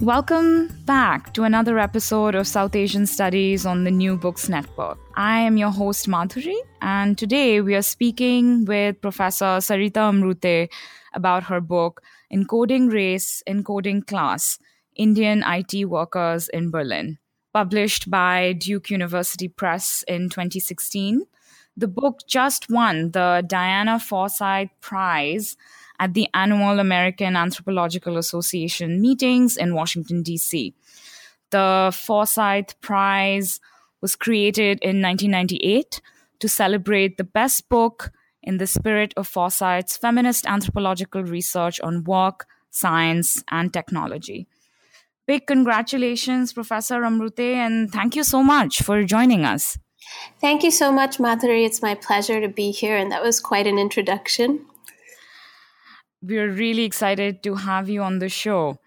Welcome back to another episode of South Asian Studies on the New Books Network. I am your host, Madhuri, and today we are speaking with Professor Sarita Amrute about her book, Encoding Race, Encoding Class Indian IT Workers in Berlin, published by Duke University Press in 2016. The book just won the Diana Forsyth Prize at the annual American Anthropological Association meetings in Washington, D.C. The Forsyth Prize was created in 1998 to celebrate the best book in the spirit of Forsyth's feminist anthropological research on work, science, and technology. Big congratulations, Professor Amrute, and thank you so much for joining us. Thank you so much, Madhuri. It's my pleasure to be here, and that was quite an introduction we're really excited to have you on the show.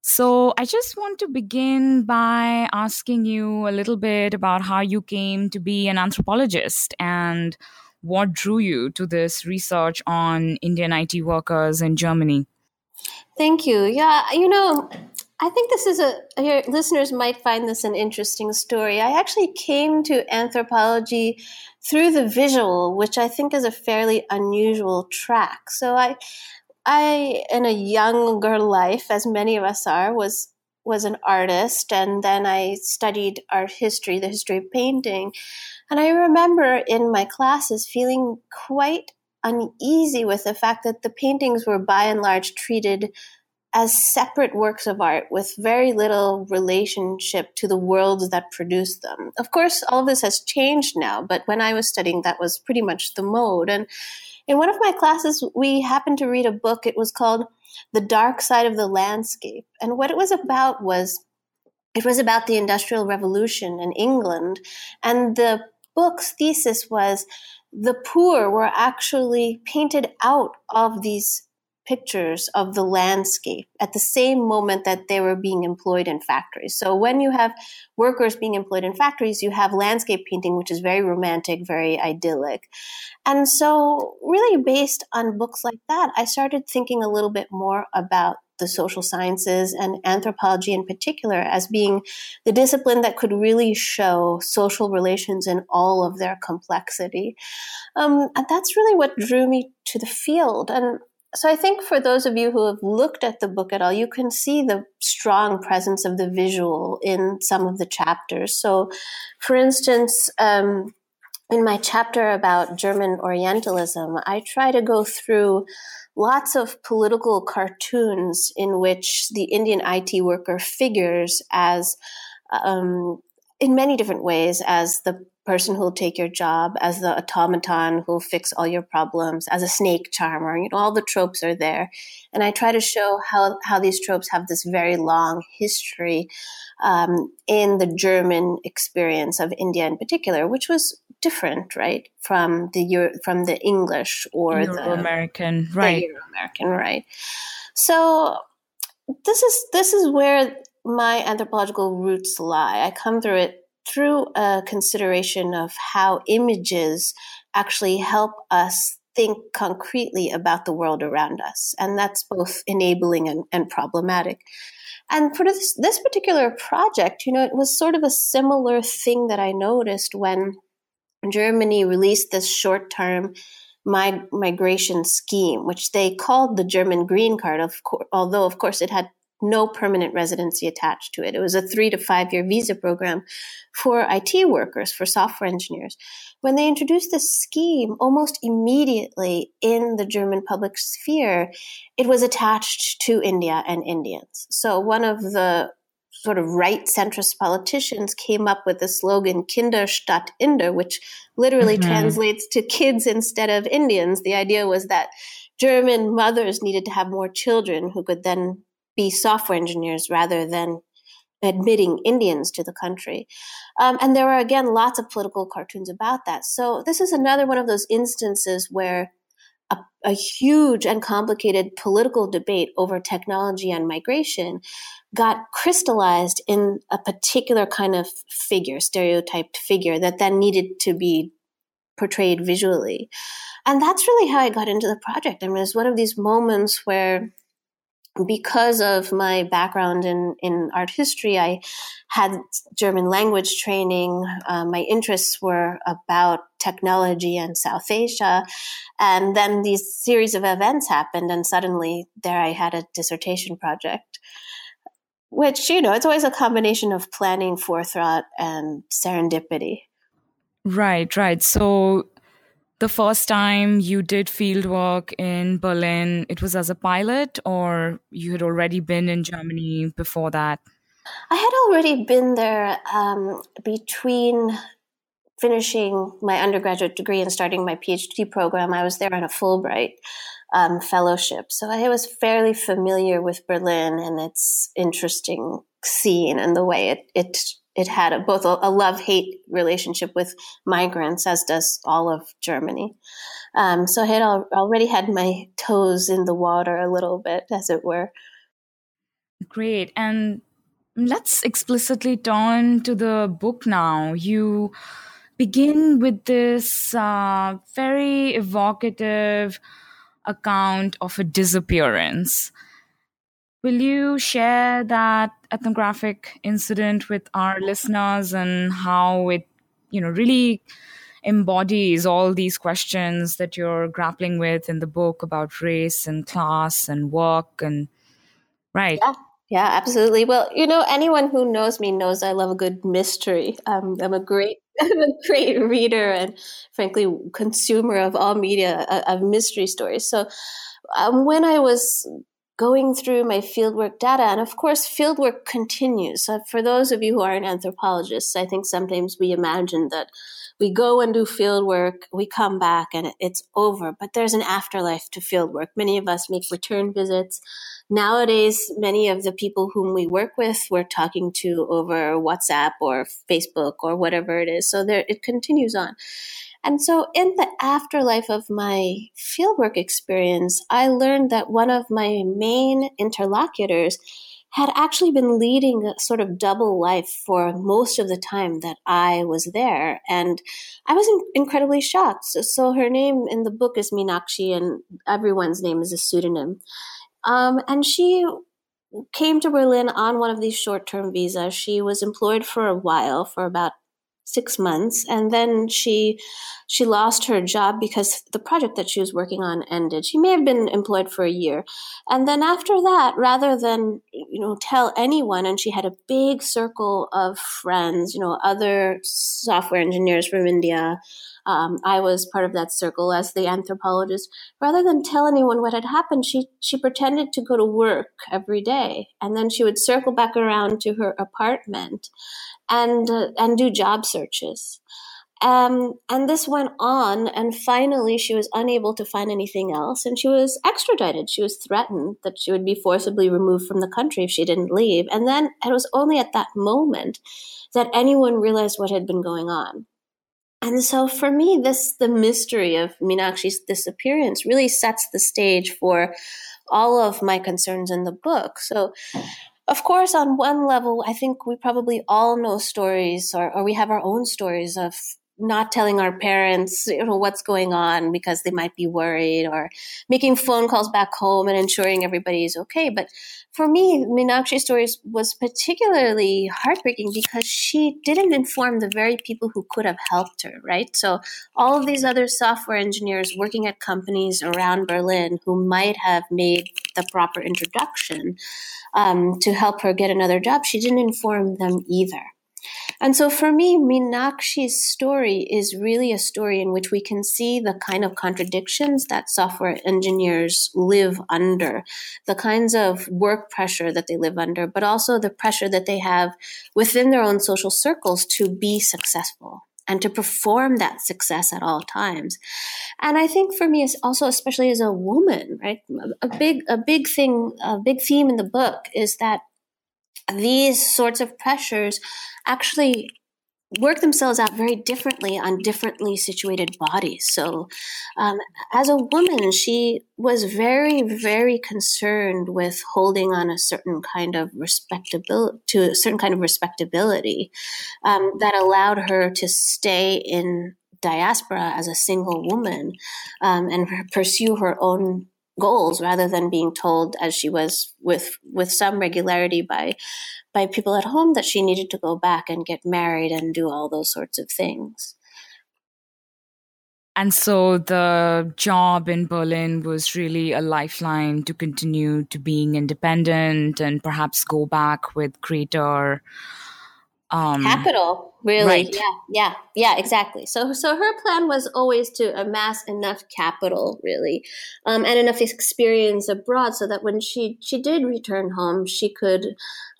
So, I just want to begin by asking you a little bit about how you came to be an anthropologist and what drew you to this research on Indian IT workers in Germany. Thank you. Yeah, you know, I think this is a, your listeners might find this an interesting story. I actually came to anthropology through the visual, which I think is a fairly unusual track. So I, I, in a younger life, as many of us are, was was an artist, and then I studied art history, the history of painting, and I remember in my classes feeling quite uneasy with the fact that the paintings were by and large treated as separate works of art with very little relationship to the worlds that produced them. Of course, all of this has changed now, but when I was studying, that was pretty much the mode. And in one of my classes, we happened to read a book. It was called The Dark Side of the Landscape. And what it was about was it was about the Industrial Revolution in England. And the book's thesis was the poor were actually painted out of these pictures of the landscape at the same moment that they were being employed in factories. So when you have workers being employed in factories, you have landscape painting, which is very romantic, very idyllic. And so, really, based on books like that, I started thinking a little bit more about the social sciences and anthropology in particular as being the discipline that could really show social relations in all of their complexity. Um, and that's really what drew me to the field. And so I think for those of you who have looked at the book at all, you can see the strong presence of the visual in some of the chapters. So, for instance, um, in my chapter about German Orientalism, I try to go through lots of political cartoons in which the Indian IT worker figures as um, in many different ways as the person who'll take your job, as the automaton who'll fix all your problems, as a snake charmer. You know, all the tropes are there. And I try to show how, how these tropes have this very long history um, in the German experience of India in particular, which was different, right, from the Euro- from the English or the American, right? Euro American, right? So this is this is where my anthropological roots lie. I come through it through a consideration of how images actually help us think concretely about the world around us. And that's both enabling and, and problematic. And for this, this particular project, you know, it was sort of a similar thing that I noticed when Germany released this short term migration scheme, which they called the German green card, of co- although, of course, it had no permanent residency attached to it. It was a three to five year visa program for IT workers, for software engineers. When they introduced this scheme, almost immediately in the German public sphere, it was attached to India and Indians. So one of the sort of right centrist politicians came up with the slogan Kinder statt Inder, which literally mm-hmm. translates to kids instead of Indians. The idea was that German mothers needed to have more children who could then be software engineers rather than admitting Indians to the country. Um, and there were, again, lots of political cartoons about that. So this is another one of those instances where a, a, huge and complicated political debate over technology and migration got crystallized in a particular kind of figure, stereotyped figure that then needed to be portrayed visually. And that's really how I got into the project. I mean, it was one of these moments where because of my background in, in art history, I had German language training. Uh, my interests were about technology and South Asia. And then these series of events happened, and suddenly there I had a dissertation project, which, you know, it's always a combination of planning, forethought, and serendipity. Right, right. So the first time you did field work in Berlin, it was as a pilot, or you had already been in Germany before that? I had already been there um, between finishing my undergraduate degree and starting my PhD program. I was there on a Fulbright um, fellowship. So I was fairly familiar with Berlin and its interesting scene and the way it, it it had a, both a, a love hate relationship with migrants, as does all of Germany. Um, so I had al- already had my toes in the water a little bit, as it were. Great. And let's explicitly turn to the book now. You begin with this uh, very evocative account of a disappearance. Will you share that ethnographic incident with our listeners and how it, you know, really embodies all these questions that you're grappling with in the book about race and class and work and right? Yeah. Yeah, absolutely. Well, you know, anyone who knows me knows I love a good mystery. Um, I'm a great, I'm a great reader and, frankly, consumer of all media uh, of mystery stories. So, um, when I was going through my fieldwork data. And of course, fieldwork continues. So for those of you who aren't anthropologists, I think sometimes we imagine that we go and do fieldwork, we come back and it's over. But there's an afterlife to fieldwork. Many of us make return visits. Nowadays, many of the people whom we work with, we're talking to over WhatsApp or Facebook or whatever it is. So there, it continues on. And so, in the afterlife of my fieldwork experience, I learned that one of my main interlocutors had actually been leading a sort of double life for most of the time that I was there. And I was in- incredibly shocked. So, so, her name in the book is Meenakshi, and everyone's name is a pseudonym. Um, and she came to Berlin on one of these short term visas. She was employed for a while, for about six months and then she she lost her job because the project that she was working on ended. She may have been employed for a year. And then after that rather than you know tell anyone and she had a big circle of friends you know other software engineers from india um, I was part of that circle as the anthropologist. Rather than tell anyone what had happened, she she pretended to go to work every day, and then she would circle back around to her apartment, and uh, and do job searches. Um, and this went on, and finally, she was unable to find anything else, and she was extradited. She was threatened that she would be forcibly removed from the country if she didn't leave. And then it was only at that moment that anyone realized what had been going on. And so, for me, this the mystery of Meenakshi's disappearance really sets the stage for all of my concerns in the book. So, of course, on one level, I think we probably all know stories or, or we have our own stories of not telling our parents you know what's going on because they might be worried or making phone calls back home and ensuring everybody is okay. But for me Meenakshi's story was particularly heartbreaking because she didn't inform the very people who could have helped her right? So all of these other software engineers working at companies around berlin who might have made the proper introduction um, to help her get another job she didn't inform them either and so for me, Meenakshi's story is really a story in which we can see the kind of contradictions that software engineers live under, the kinds of work pressure that they live under, but also the pressure that they have within their own social circles to be successful. and to perform that success at all times. And I think for me, also, especially as a woman, right? A big, a big thing, a big theme in the book is that these sorts of pressures actually work themselves out very differently on differently situated bodies. So, um, as a woman, she was very, very concerned with holding on a certain kind of respectability to a certain kind of respectability um, that allowed her to stay in diaspora as a single woman um, and pursue her own goals rather than being told as she was with with some regularity by by people at home that she needed to go back and get married and do all those sorts of things. And so the job in Berlin was really a lifeline to continue to being independent and perhaps go back with greater um, capital really. right. yeah yeah yeah exactly. So so her plan was always to amass enough capital really um, and enough experience abroad so that when she she did return home she could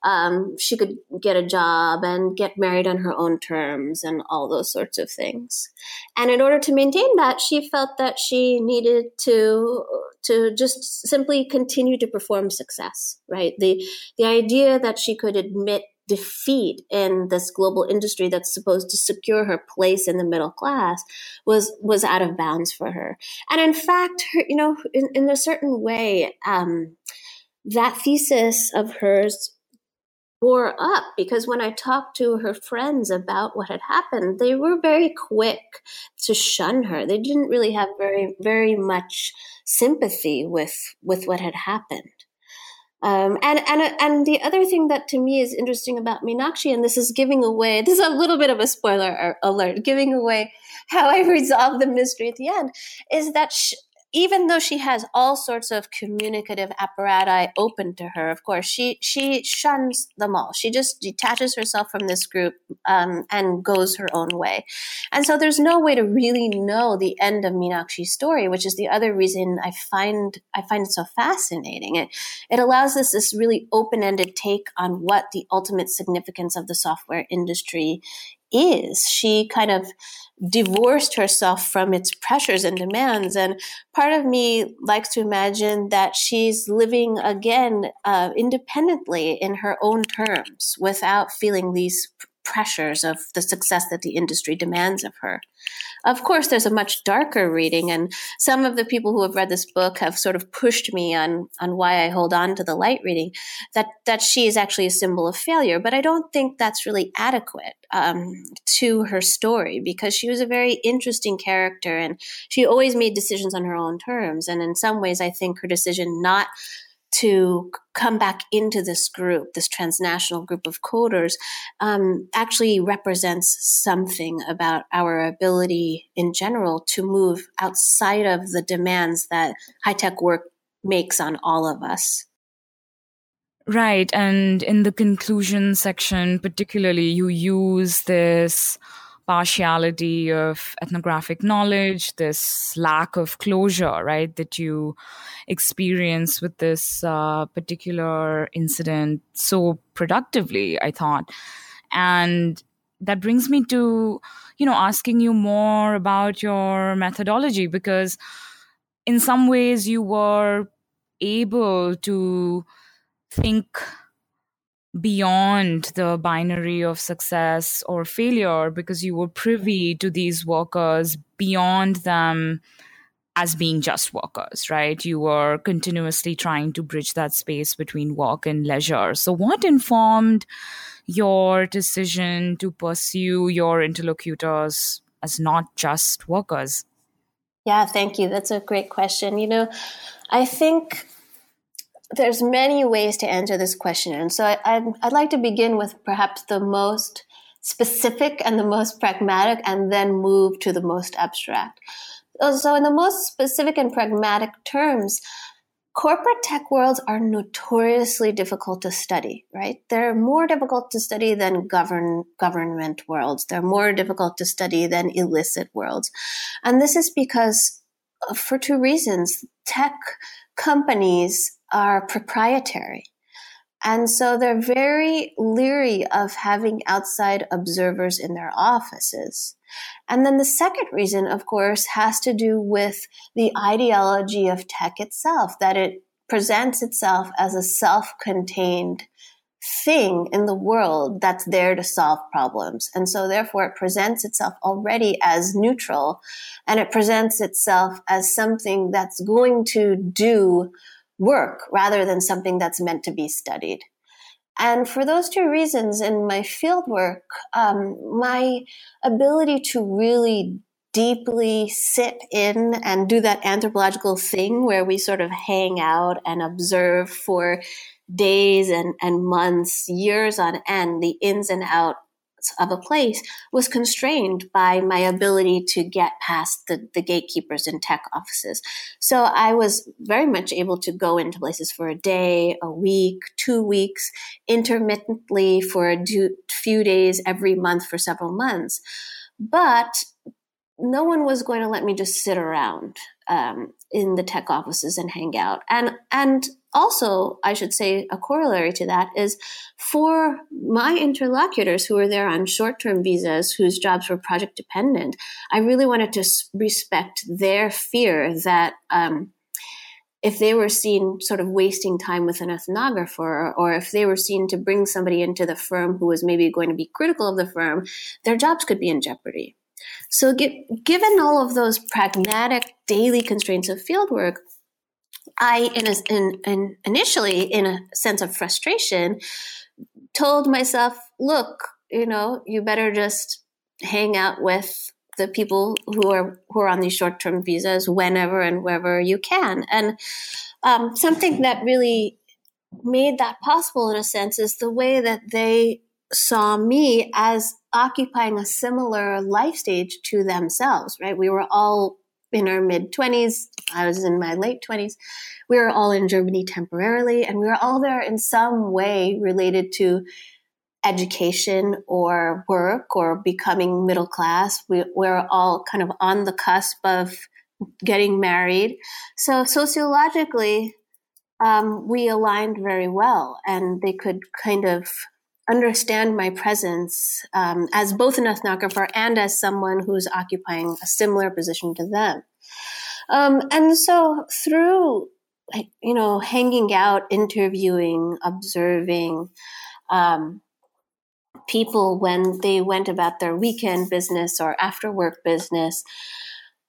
um, she could get a job and get married on her own terms and all those sorts of things. And in order to maintain that she felt that she needed to to just simply continue to perform success right? The the idea that she could admit defeat in this global industry that's supposed to secure her place in the middle class was was out of bounds for her. And in fact, her, you know, in, in a certain way, um, that thesis of hers bore up because when I talked to her friends about what had happened, they were very quick to shun her. They didn't really have very very much sympathy with with what had happened. Um, and and and the other thing that to me is interesting about Meenakshi, and this is giving away this is a little bit of a spoiler alert, giving away how I resolve the mystery at the end, is that even though she has all sorts of communicative apparatus open to her, of course, she she shuns them all. She just detaches herself from this group um, and goes her own way. And so there's no way to really know the end of Meenakshi's story, which is the other reason I find I find it so fascinating. It it allows us this really open ended take on what the ultimate significance of the software industry is. She kind of divorced herself from its pressures and demands. And part of me likes to imagine that she's living again uh, independently in her own terms without feeling these pressures of the success that the industry demands of her. Of course, there's a much darker reading, and some of the people who have read this book have sort of pushed me on on why I hold on to the light reading. That that she is actually a symbol of failure, but I don't think that's really adequate um, to her story because she was a very interesting character, and she always made decisions on her own terms. And in some ways, I think her decision not to come back into this group, this transnational group of coders, um, actually represents something about our ability in general to move outside of the demands that high tech work makes on all of us. Right. And in the conclusion section, particularly, you use this partiality of ethnographic knowledge, this lack of closure, right, that you experience with this uh, particular incident so productively, I thought. And that brings me to, you know, asking you more about your methodology because in some ways you were able to think beyond the binary of success or failure because you were privy to these workers beyond them as being just workers, right? You were continuously trying to bridge that space between work and leisure. So, what informed your decision to pursue your interlocutors as not just workers? Yeah, thank you. That's a great question. You know, I think there's many ways to answer this question. And so I, I'd, I'd like to begin with perhaps the most specific and the most pragmatic and then move to the most abstract. Uh, so in the most specific and pragmatic terms, corporate tech worlds are notoriously difficult to study, right? They're more difficult to study than govern, government worlds. They're more difficult to study than illicit worlds. And this is because uh, for two reasons. Tech companies are proprietary. And so they're very leery of having outside observers in their offices. And then the second reason, of course, has to do with the ideology of tech itself, that it presents itself as a self contained thing in the world that's there to solve problems. And so therefore it presents itself already as neutral and it presents itself as something that's going to do work rather than something that's meant to be studied. And for those two reasons, in my fieldwork, um, my ability to really deeply sit in and do that anthropological thing where we sort of hang out and observe for days and, and months, years on end, the ins and outs of a place was constrained by my ability to get past the, the gatekeepers in tech offices. So I was very much able to go into places for a day, a week, two weeks, intermittently for a few days every month for several months. But no one was going to let me just sit around um, in the tech offices and hang out. And and also, I should say, a corollary to that is for my interlocutors who were there on short term visas, whose jobs were project dependent, I really wanted to respect their fear that. Um, if they were seen sort of wasting time with an ethnographer, or if they were seen to bring somebody into the firm who was maybe going to be critical of the firm, their jobs could be in jeopardy. So, given all of those pragmatic daily constraints of fieldwork, I, in, a, in, in initially, in a sense of frustration, told myself, "Look, you know, you better just hang out with the people who are who are on these short term visas whenever and wherever you can." And um, something that really made that possible, in a sense, is the way that they saw me as occupying a similar life stage to themselves, right? We were all in our mid 20s. I was in my late 20s. We were all in Germany temporarily, and we were all there in some way related to education or work or becoming middle class. We, we're all kind of on the cusp of getting married. So sociologically, um, we aligned very well, and they could kind of understand my presence um, as both an ethnographer and as someone who's occupying a similar position to them. Um, and so through, you know, hanging out, interviewing, observing, um, people when they went about their weekend business or after work business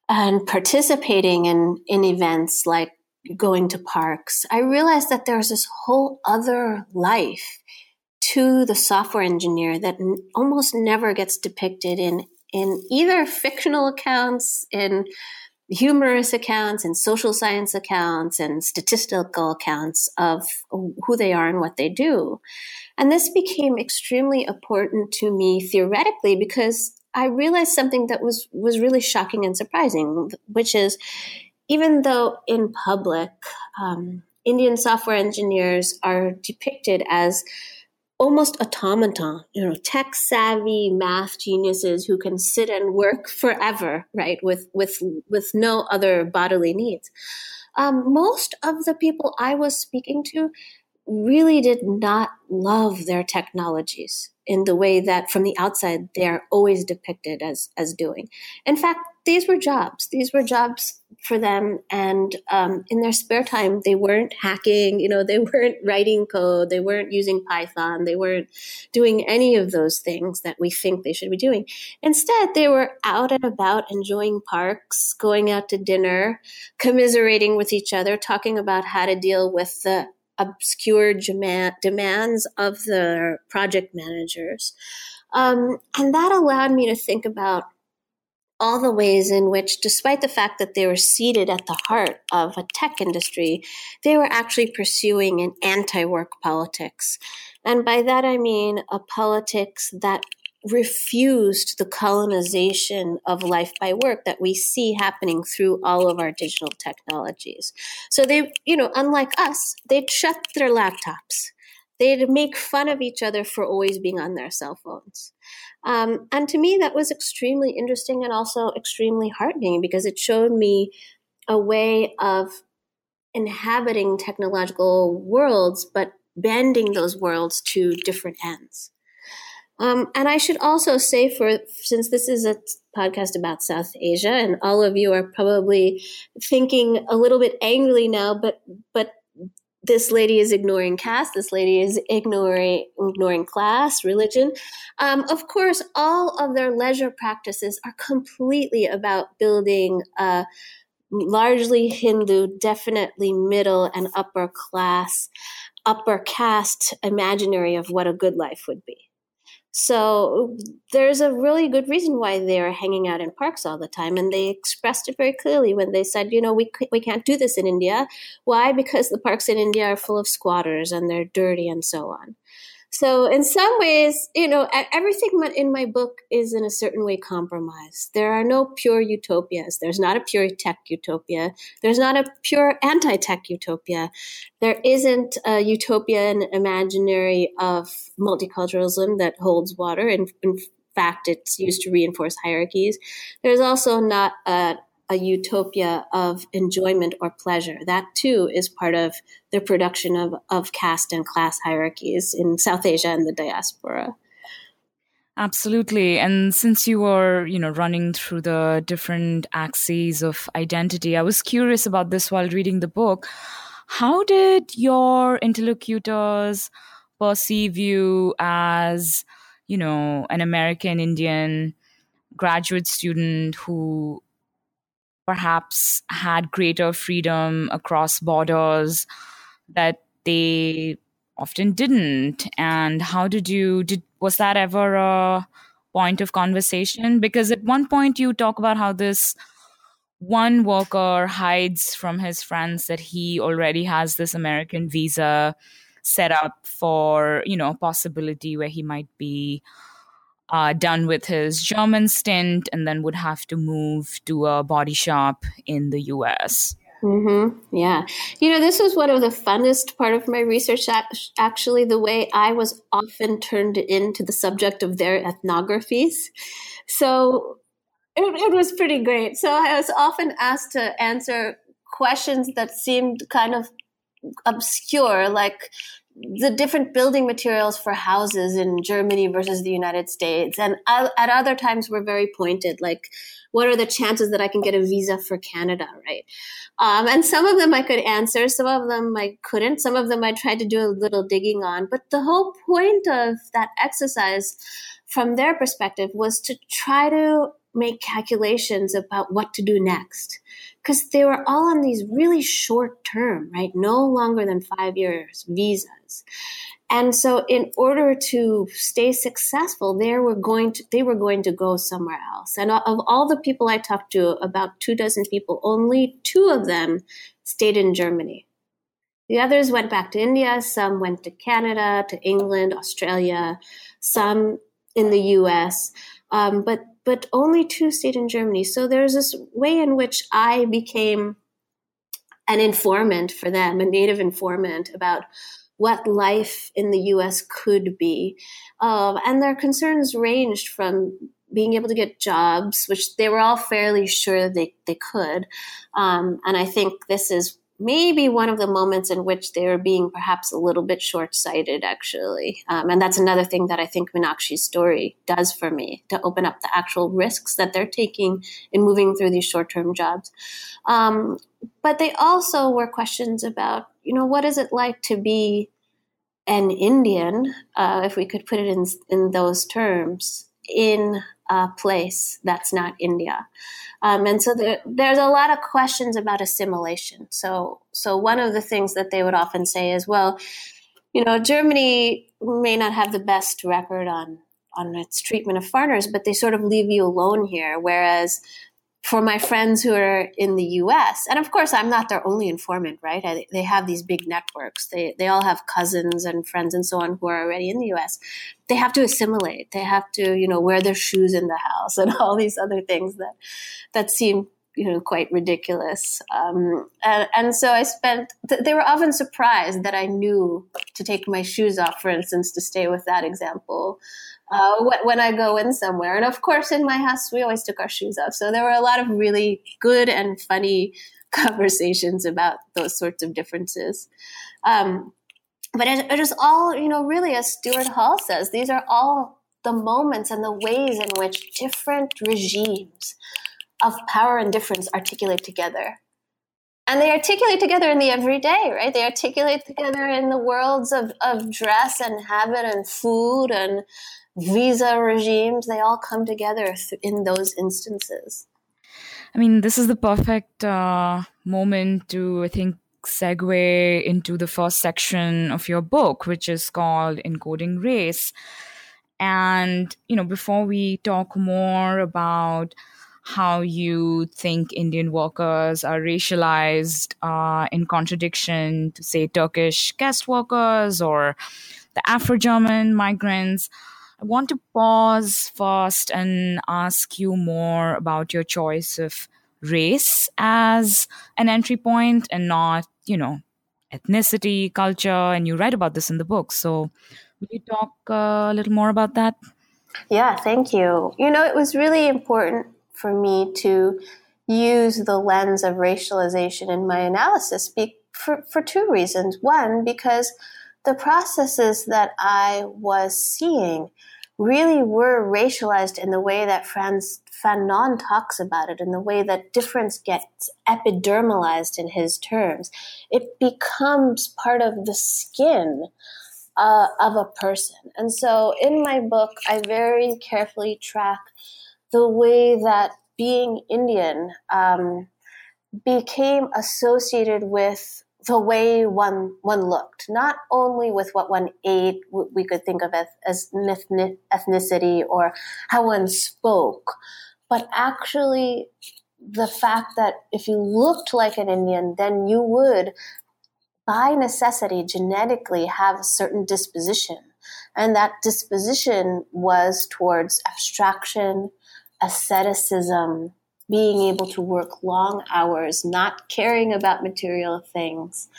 and participating in, in events like going to parks, I realized that there's this whole other life to the software engineer that n- almost never gets depicted in in either fictional accounts in humorous accounts and social science accounts and statistical accounts of who they are and what they do. And this became extremely important to me theoretically because I realized something that was was really shocking and surprising, which is even though in public um, Indian software engineers are depicted as almost automaton, you know, tech savvy math geniuses who can sit and work forever, right, with with with no other bodily needs. Um, most of the people I was speaking to really did not love their technologies in the way that from the outside they're always depicted as as doing. In fact, these were jobs. These were jobs for them, and um, in their spare time, they weren't hacking. You know, they weren't writing code. They weren't using Python. They weren't doing any of those things that we think they should be doing. Instead, they were out and about, enjoying parks, going out to dinner, commiserating with each other, talking about how to deal with the obscure demands of the project managers. Um, and that allowed me to think about all the ways in which, despite the fact that they were seated at the heart of a tech industry, they were actually pursuing an anti work politics. And by that I mean a politics that refused the colonization of life by work that we see happening through all of our digital technologies. So they, you know, unlike us, they'd shut their laptops. They'd make fun of each other for always being on their cell phones. Um, and to me, that was extremely interesting and also extremely heartening because it showed me a way of inhabiting technological worlds, but bending those worlds to different ends. Um, and I should also say, for since this is a podcast about South Asia, and all of you are probably thinking a little bit angrily now, but but this lady is ignoring caste. This lady is ignoring ignoring class, religion. Um, of course, all of their leisure practices are completely about building a largely Hindu, definitely middle and upper class, upper caste imaginary of what a good life would be. So there's a really good reason why they're hanging out in parks all the time, and they expressed it very clearly when they said, you know, we we can't do this in India. Why? Because the parks in India are full of squatters and they're dirty and so on. So, in some ways, you know, everything in my book is in a certain way compromised. There are no pure utopias. There's not a pure tech utopia. There's not a pure anti tech utopia. There isn't a utopian imaginary of multiculturalism that holds water. In, in fact, it's used to reinforce hierarchies. There's also not a a utopia of enjoyment or pleasure. That too is part of the production of, of caste and class hierarchies in South Asia and the diaspora. Absolutely. And since you were, you know, running through the different axes of identity, I was curious about this while reading the book. How did your interlocutors perceive you as, you know, an American Indian graduate student who perhaps had greater freedom across borders that they often didn't. And how did you did was that ever a point of conversation? Because at one point you talk about how this one worker hides from his friends that he already has this american visa set up for you know a possibility where he might be uh, done with his German stint and then would have to move to a body shop in the US. Mm-hmm. Yeah. You know, this was one of the funnest part of my research, actually, the way I was often turned into the subject of their ethnographies. So it, it was pretty great. So I was often asked to answer questions that seemed kind of obscure, like the different building materials for houses in Germany versus the United States. And at other times were very pointed, like, what are the chances that I can get a visa for Canada, right? Um, and some of them I could answer, some of them I couldn't, some of them I tried to do a little digging on. But the whole point of that exercise from their perspective was to try to make calculations about what to do next because they were all on these really short term, right? No longer than five years visas. And so in order to stay successful, they were going to, they were going to go somewhere else. And of all the people I talked to, about two dozen people, only two of them stayed in Germany. The others went back to India. Some went to Canada, to England, Australia, some in the US. Um, but but only two stayed in Germany. So there's this way in which I became an informant for them, a native informant about what life in the US could be. Uh, and their concerns ranged from being able to get jobs, which they were all fairly sure they, they could. Um, and I think this is maybe one of the moments in which they were being perhaps a little bit short sighted, actually. Um, and that's another thing that I think Meenakshi's story does for me to open up the actual risks that they're taking in moving through these short term jobs. Um, but they also were questions about, you know, what is it like to be an Indian, uh, if we could put it in, in those terms, in a place that's not India. Um, and so there, there's a lot of questions about assimilation. So, so one of the things that they would often say is, well, you know, Germany may not have the best record on on its treatment of foreigners, but they sort of leave you alone here. Whereas for my friends who are in the US, and of course, I'm not their only informant, right? I, they have these big networks. They, they all have cousins and friends and so on who are already in the US. They have to assimilate. They have to, you know, wear their shoes in the house and all these other things that, that seem, you know, quite ridiculous. Um, and, and, so I spent, they were often surprised that I knew to take my shoes off, for instance, to stay with that example uh, when I go in somewhere. And of course, in my house, we always took our shoes off. So there were a lot of really good and funny conversations about those sorts of differences. Um, but it, it is all, you know, really, as Stuart Hall says, these are all the moments and the ways in which different regimes of power and difference articulate together. And they articulate together in the everyday, right? They articulate together in the worlds of, of dress and habit and food and visa regimes. They all come together in those instances. I mean, this is the perfect uh, moment to, I think, segue into the first section of your book, which is called Encoding Race. And, you know, before we talk more about how you think Indian workers are racialized uh, in contradiction to, say, Turkish guest workers or the Afro German migrants, I want to pause first and ask you more about your choice of race as an entry point and not, you know, ethnicity, culture. And you write about this in the book. So, will you talk uh, a little more about that? Yeah, thank you. You know, it was really important for me to use the lens of racialization in my analysis be- for, for two reasons. One, because the processes that I was seeing really were racialized in the way that Frantz Fanon talks about it, in the way that difference gets epidermalized in his terms. It becomes part of the skin uh, of a person. And so in my book, I very carefully track the way that being Indian um, became associated with the way one one looked, not only with what one ate, we could think of as, as ethnicity or how one spoke, but actually the fact that if you looked like an Indian, then you would, by necessity, genetically have a certain disposition. And that disposition was towards abstraction, asceticism, being able to work long hours, not caring about material things,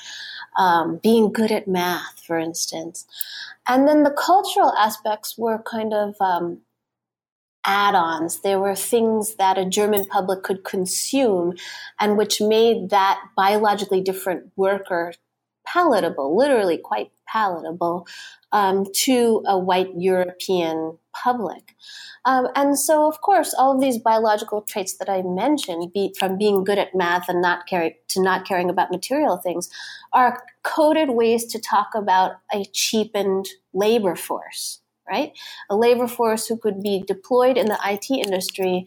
um, being good at math, for instance. And then the cultural aspects were kind of um, add ons. There were things that a German public could consume and which made that biologically different worker palatable, literally quite palatable, um, to a white European public. Um, and so, of course, all of these biological traits that I mentioned, be, from being good at math and not caring to not caring about material things, are coded ways to talk about a cheapened labor force, right? A labor force who could be deployed in the IT industry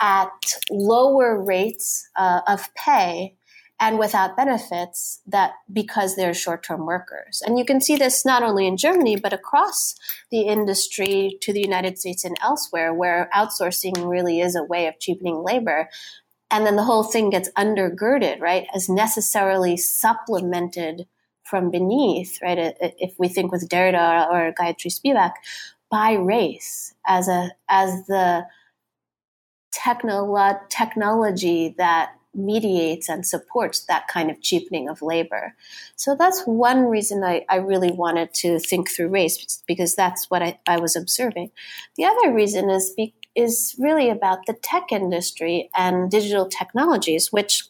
at lower rates uh, of pay and without benefits that because they're short-term workers. And you can see this not only in Germany but across the industry to the United States and elsewhere where outsourcing really is a way of cheapening labor. And then the whole thing gets undergirded, right, as necessarily supplemented from beneath, right? If we think with Derrida or Gayatri Spivak, by race as a as the technolo- technology that mediates and supports that kind of cheapening of labor. So that's one reason I, I really wanted to think through race because that's what I, I was observing. The other reason is be, is really about the tech industry and digital technologies, which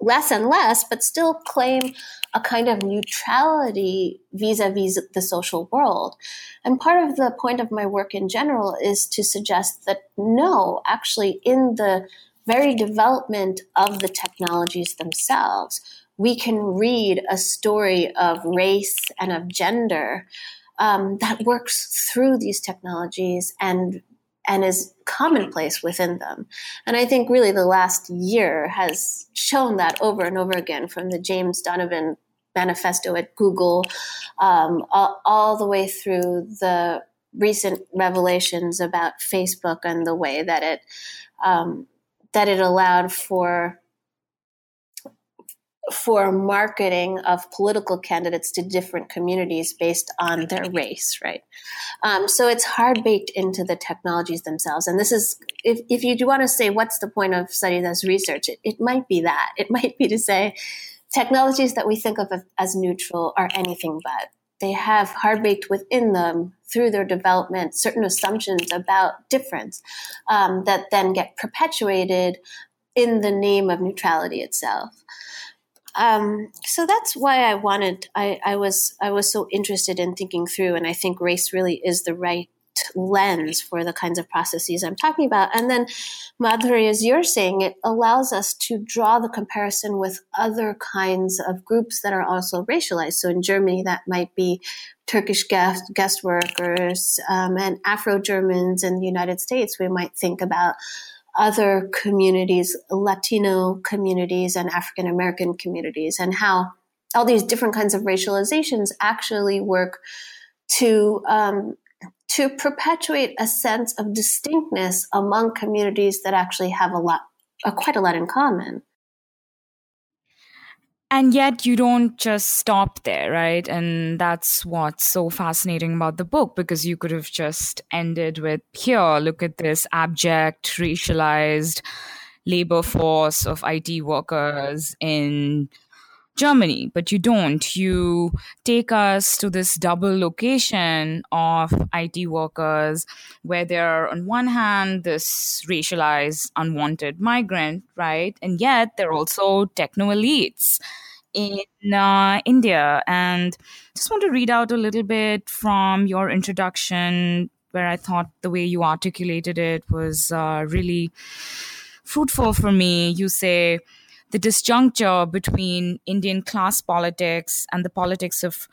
less and less, but still claim a kind of neutrality vis-a-vis the social world. And part of the point of my work in general is to suggest that no, actually in the very development of the technologies themselves, we can read a story of race and of gender um, that works through these technologies and and is commonplace within them. And I think really the last year has shown that over and over again from the James Donovan manifesto at Google, um, all, all, the way through the recent revelations about Facebook and the way that it um, that it allowed for for marketing of political candidates to different communities based on their race, right? Um, so it's hard baked into the technologies themselves. And this is, if, if you do want to say what's the point of studying this research, it, it might be that. It might be to say technologies that we think of as neutral are anything but they have hard baked within them through their development certain assumptions about difference um, that then get perpetuated in the name of neutrality itself. um, so that's why I wanted. I, I was I was so interested in thinking through, and I think race really is the right lens for the kinds of processes I'm talking about. And then, Madhuri, as you're saying, it allows us to draw the comparison with other kinds of groups that are also racialized. So in Germany, that might be Turkish guest, guest workers um, and Afro Germans. In the United States, we might think about other communities, Latino communities, and African American communities, and how all these different kinds of racializations actually work to um, to perpetuate a sense of distinctness among communities that actually have a lot, uh, quite a lot in common. And yet, you don't just stop there, right? And that's what's so fascinating about the book because you could have just ended with here, look at this abject, racialized labor force of IT workers in Germany, but you don't. You take us to this double location of IT workers where they're, on one hand, this racialized, unwanted migrant, right? And yet they're also techno elites in uh, India. And just want to read out a little bit from your introduction, where I thought the way you articulated it was uh, really fruitful for me. You say, the disjuncture between Indian class politics and the politics of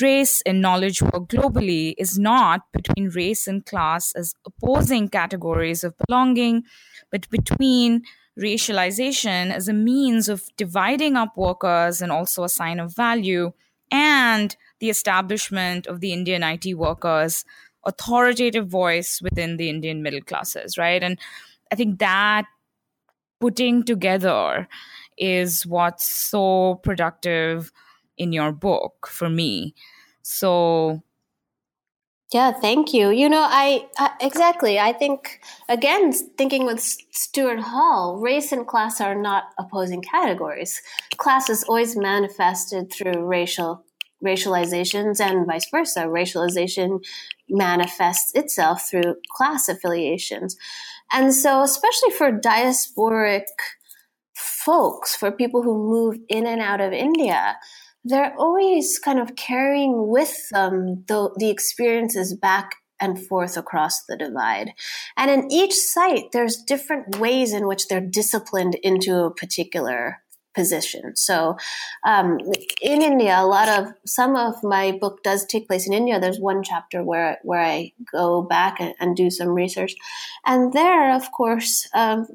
race and knowledge work globally is not between race and class as opposing categories of belonging, but between racialization as a means of dividing up workers and also a sign of value, and the establishment of the Indian IT workers' authoritative voice within the Indian middle classes, right? And I think that putting together is what's so productive in your book for me. So yeah, thank you. You know, I, I, exactly. I think again, thinking with Stuart Hall, race and class are not opposing categories. Class is always manifested through racial racializations and vice versa. Racialization manifests itself through class affiliations. And so, especially for diasporic folks, for people who move in and out of India, they're always kind of carrying with them the, the experiences back and forth across the divide. And in each site, there's different ways in which they're disciplined into a particular position. So, um, in India, a lot of some of my book does take place in India. There's one chapter where where I go back and, and do some research, and there, of course. Um,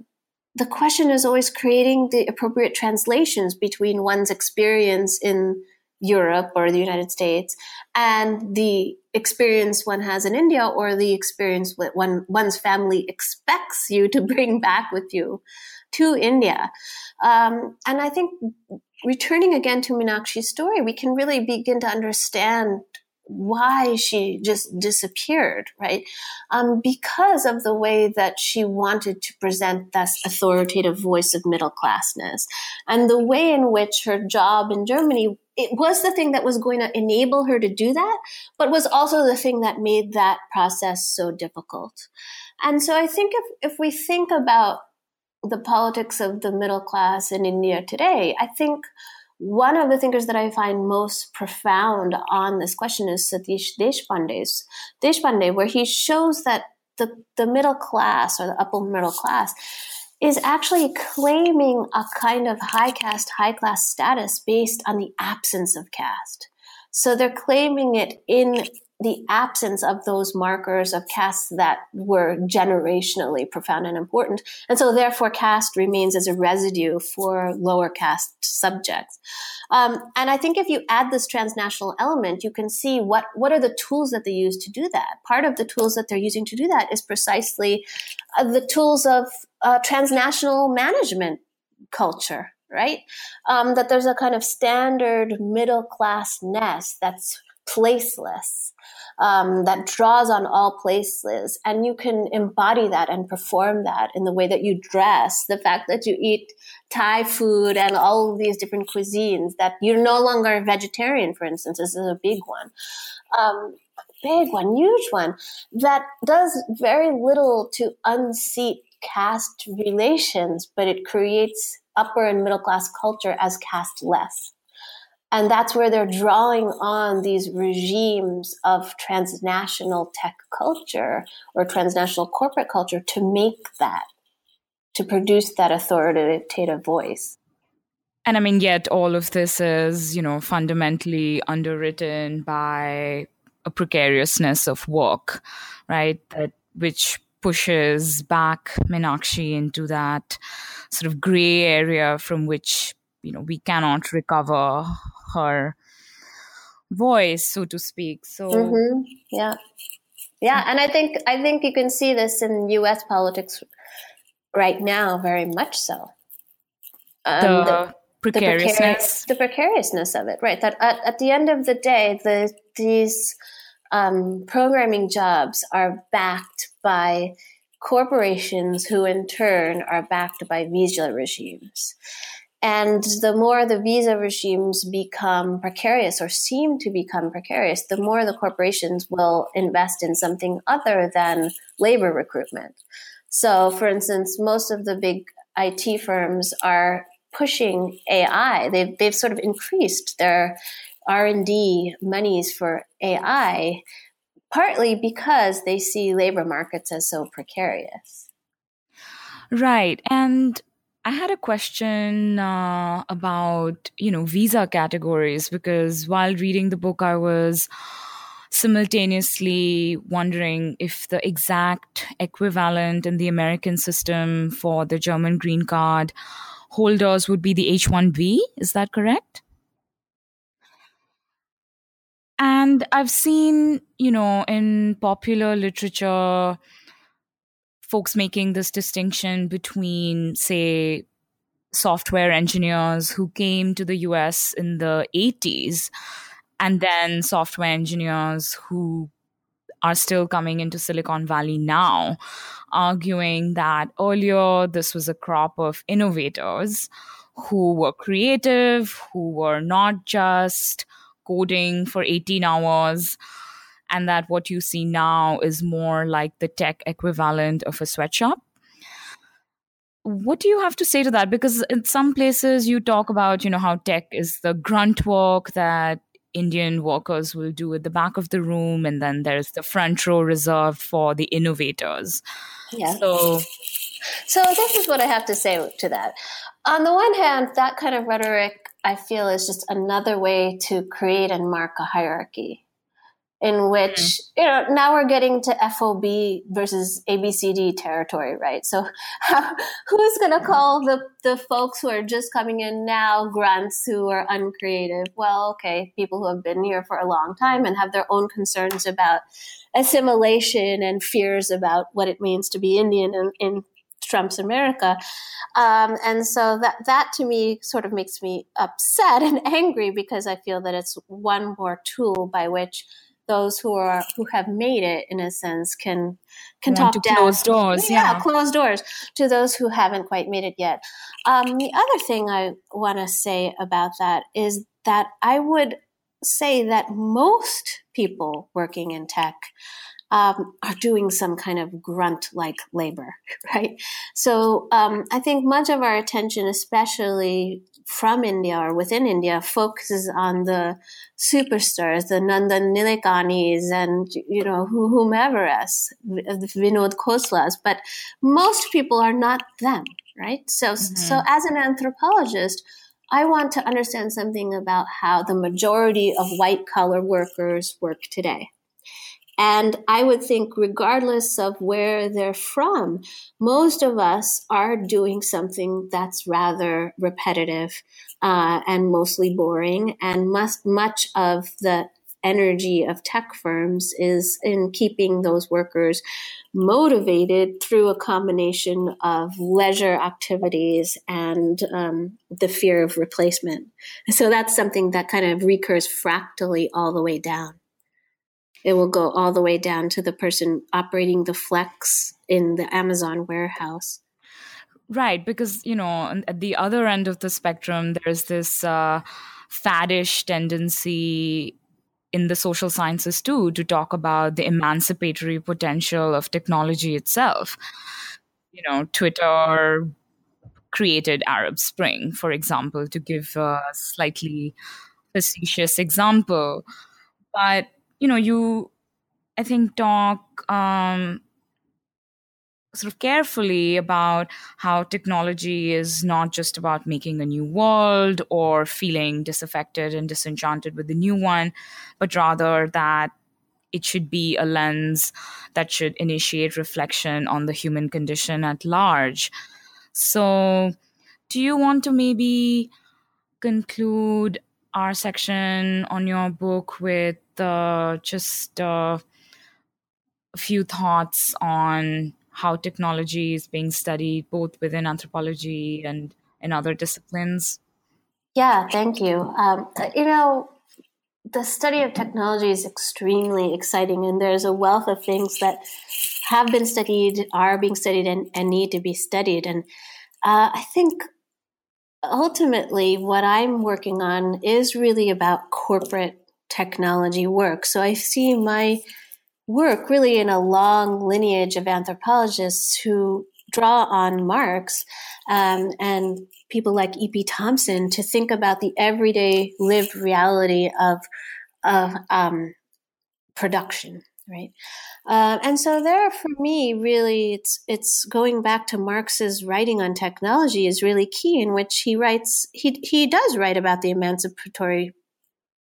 the question is always creating the appropriate translations between one's experience in Europe or the United States and the experience one has in India or the experience that one one's family expects you to bring back with you to India. Um, and I think returning again to Meenakshi's story, we can really begin to understand why she just disappeared, right? Um, because of the way that she wanted to present this authoritative voice of middle classness and the way in which her job in Germany it was the thing that was going to enable her to do that, but was also the thing that made that process so difficult. And so I think if, if we think about the politics of the middle class in India today, I think one of the thinkers that I find most profound on this question is Satish Deshpande's Deshpande, where he shows that the, the middle class or the upper middle class is actually claiming a kind of high caste, high class status based on the absence of caste. So they're claiming it in the absence of those markers of caste that were generationally profound and important. And so therefore caste remains as a residue for lower caste subjects. Um, and I think if you add this transnational element, you can see what, what are the tools that they use to do that. Part of the tools that they're using to do that is precisely uh, the tools of uh, transnational management culture, right? Um, that there's a kind of standard middle classness that's placeless um, that draws on all places. And you can embody that and perform that in the way that you dress. The fact that you eat thai food and all of these different cuisines that you're no longer a vegetarian for instance this is a big one. Um, big one huge one that does very little to unseat caste relations but it creates upper and middle class culture as caste less. And that's where they're drawing on these regimes of transnational tech culture or transnational corporate culture to make that, to produce that authoritative voice. And I mean, yet all of this is, you know, fundamentally underwritten by a precariousness of work, right? That which pushes back Meenakshi into that sort of gray area from which you know we cannot recover her voice so to speak. So mm-hmm. yeah. Yeah and i think i think you can see this in us politics right now very much so. Um, the, the, precariousness. the, precariousness of it right that at, at the end of the day the these um, programming jobs are backed by corporations who in turn are backed by visa regimes and the more the visa regimes become precarious or seem to become precarious, the more the corporations will invest in something other than labor recruitment. So, for instance, most of the big IT firms are pushing AI. They've, they've sort of increased their R&D monies for AI, partly because they see labor markets as so precarious. Right. And I had a question uh, about, you know, visa categories because while reading the book, I was simultaneously wondering if the exact equivalent in the American system for the German green card holders would be the H 1B. Is that correct? And I've seen, you know, in popular literature, folks making this distinction between, say, software engineers who came to the US in the 80s and then software engineers who are still coming into Silicon Valley now, arguing that earlier this was a crop of innovators who were creative, who were not just coding for 18 hours and that what you see now is more like the tech equivalent of a sweatshop. What do you have to say to that? Because in some places you talk about, you know, how tech is the grunt work that Indian workers will do at the back of the room, and then there's the front row reserved for the innovators. Yeah. So, so this is what I have to say to that. On the one hand, that kind of rhetoric I feel is just another way to create and mark a hierarchy in which mm. you know now we're getting to FOB versus ABCD territory, right? So how, who's going to call the the folks who are just coming in now grunts who are uncreative? Well, okay, people who have been here for a long time and have their own concerns about assimilation and fears about what it means to be Indian in, in Trump's America. Um, and so that that to me sort of makes me upset and angry because I feel that it's one more tool by which those who are who have made it in a sense can can talk to down. close doors yeah, yeah, close doors to those who haven't quite made it yet um, the other thing i want to say about that is that i would say that most people working in tech um, are doing some kind of grunt like labor, right? So um, I think much of our attention, especially from India or within India, focuses on the superstars, the Nandan Nilekanis and, you know, whomever else, the Vinod Khoslas. But most people are not them, right? So, mm-hmm. so as an anthropologist, I want to understand something about how the majority of white collar workers work today. And I would think, regardless of where they're from, most of us are doing something that's rather repetitive uh, and mostly boring. And must, much of the energy of tech firms is in keeping those workers motivated through a combination of leisure activities and um, the fear of replacement. So that's something that kind of recurs fractally all the way down. It will go all the way down to the person operating the flex in the Amazon warehouse. Right, because, you know, at the other end of the spectrum, there's this uh, faddish tendency in the social sciences too to talk about the emancipatory potential of technology itself. You know, Twitter created Arab Spring, for example, to give a slightly facetious example. But, you know, you, I think, talk um, sort of carefully about how technology is not just about making a new world or feeling disaffected and disenchanted with the new one, but rather that it should be a lens that should initiate reflection on the human condition at large. So, do you want to maybe conclude our section on your book with uh, just uh, a few thoughts on how technology is being studied both within anthropology and in other disciplines? Yeah, thank you. Um, you know, the study of technology is extremely exciting, and there's a wealth of things that have been studied, are being studied, and, and need to be studied. And uh, I think ultimately what I'm working on is really about corporate technology work. So I see my work really in a long lineage of anthropologists who draw on Marx um, and people like E.P. Thompson to think about the everyday lived reality of of um, production, right? Uh, and so there, for me, really, it's it's going back to Marx's writing on technology is really key, in which he writes he he does write about the emancipatory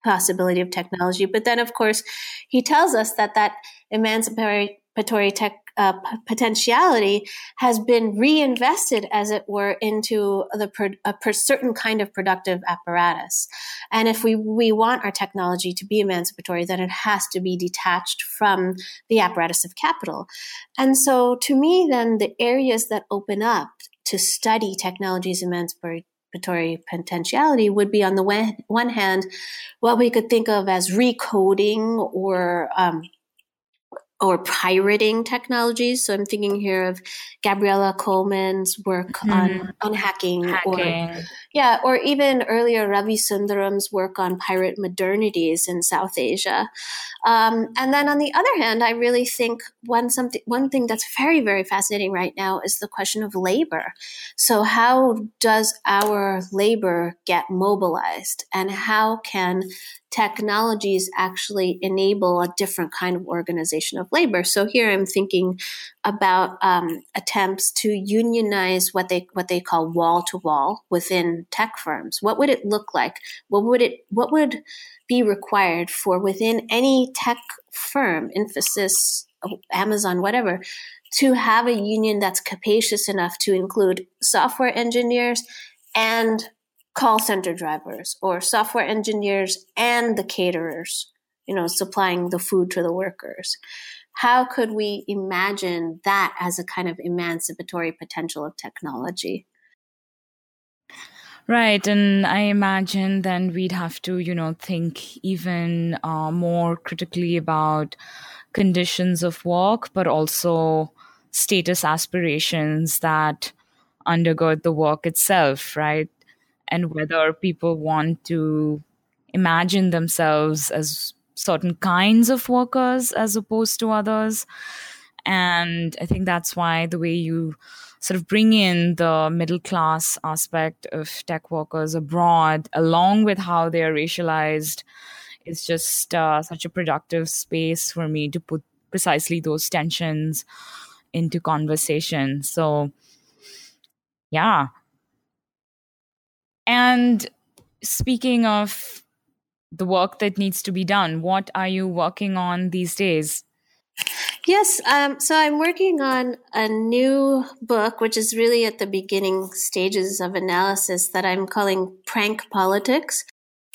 possibility of technology. But then, of course, he tells us that that emancipatory tech uh, p- potentiality has been reinvested, as it were, into the pro- a per- certain kind of productive apparatus. And if we we want our technology to be emancipatory, then it has to be detached from the apparatus of capital. And so, to me, then the areas that open up to study technology's emancipatory potentiality would be on the one, one hand what we could think of as recoding or um, or pirating technologies. So I'm thinking here of Gabriella Coleman's work mm-hmm. on, on hacking, hacking, or yeah, or even earlier Ravi Sundaram's work on pirate modernities in South Asia. Um, and then on the other hand, I really think one something one thing that's very very fascinating right now is the question of labor. So how does our labor get mobilized, and how can technologies actually enable a different kind of organization of labor. So here I'm thinking about um, attempts to unionize what they what they call wall to wall within tech firms. What would it look like? What would it what would be required for within any tech firm, emphasis, Amazon, whatever, to have a union that's capacious enough to include software engineers and call center drivers or software engineers and the caterers, you know, supplying the food to the workers. How could we imagine that as a kind of emancipatory potential of technology? Right. And I imagine then we'd have to, you know, think even uh, more critically about conditions of work, but also status aspirations that undergird the work itself, right? and whether people want to imagine themselves as certain kinds of workers as opposed to others. And I think that's why the way you sort of bring in the middle class aspect of tech workers abroad, along with how they're racialized, is just uh, such a productive space for me to put precisely those tensions into conversation. So, yeah, and speaking of the work that needs to be done, what are you working on these days? Yes, um, so I'm working on a new book, which is really at the beginning stages of analysis that I'm calling Prank Politics.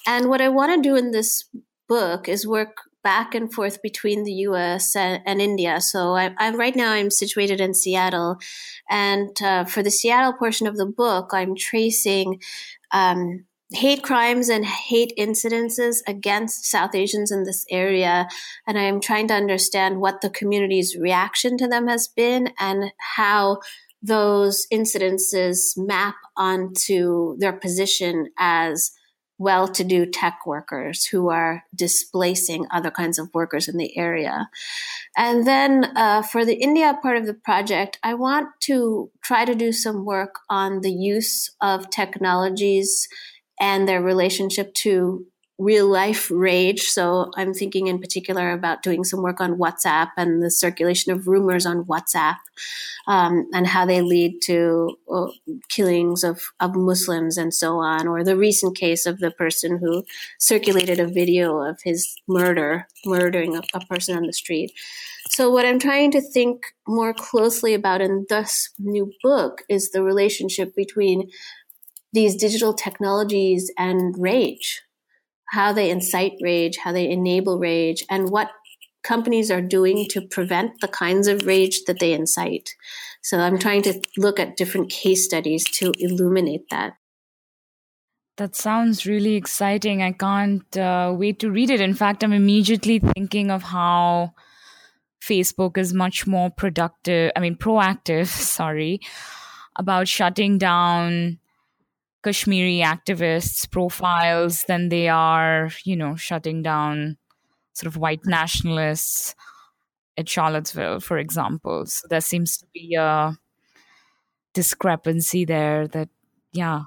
And what I want to do in this book is work back and forth between the U.S. and, and India. So I, I, right now I'm situated in Seattle, and uh, for the Seattle portion of the book, I'm tracing um, hate crimes and hate incidences against South Asians in this area. And I am trying to understand what the community's reaction to them has been and how those incidences map onto their position as well to do tech workers who are displacing other kinds of workers in the area. And then uh, for the India part of the project, I want to try to do some work on the use of technologies and their relationship to real life rage. So I'm thinking in particular about doing some work on WhatsApp and the circulation of rumors on WhatsApp um, and how they lead to uh, killings of, of Muslims and so on, or the recent case of the person who circulated a video of his murder, murdering a, a person on the street. So, what I'm trying to think more closely about in this new book is the relationship between these digital technologies and rage how they incite rage, how they enable rage, and what companies are doing to prevent the kinds of rage that they incite. So I'm trying to look at different case studies to illuminate that. That sounds really exciting. I can't uh, wait to read it. In fact, I'm immediately thinking of how Facebook is much more productive, I mean, proactive, sorry, about shutting down Kashmiri activists' profiles than they are, you know, shutting down sort of white nationalists at Charlottesville, for example. So there seems to be a discrepancy there that, yeah,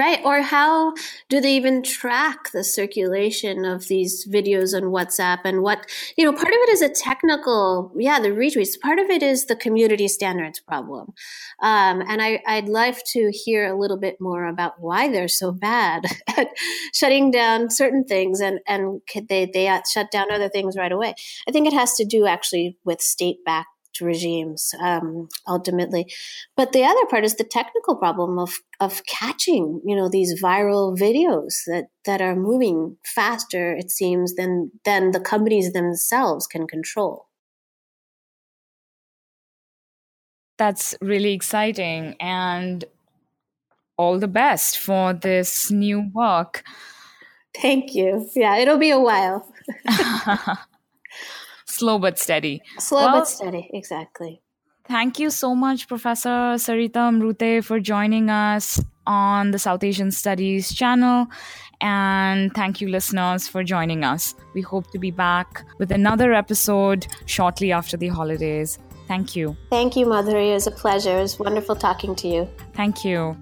Right. Or how do they even track the circulation of these videos on WhatsApp and what, you know, part of it is a technical, yeah, the retweets. Part of it is the community standards problem. Um, and I, I'd love to hear a little bit more about why they're so bad at shutting down certain things and, and they, they shut down other things right away. I think it has to do actually with state backed regimes um, ultimately. But the other part is the technical problem of of catching you know these viral videos that that are moving faster it seems than than the companies themselves can control. That's really exciting and all the best for this new work. Thank you. Yeah, it'll be a while. slow but steady. Slow well, but steady, exactly. Thank you so much, Professor Sarita Amrute, for joining us on the South Asian Studies channel. And thank you, listeners, for joining us. We hope to be back with another episode shortly after the holidays. Thank you. Thank you, Madhuri. It was a pleasure. It was wonderful talking to you. Thank you.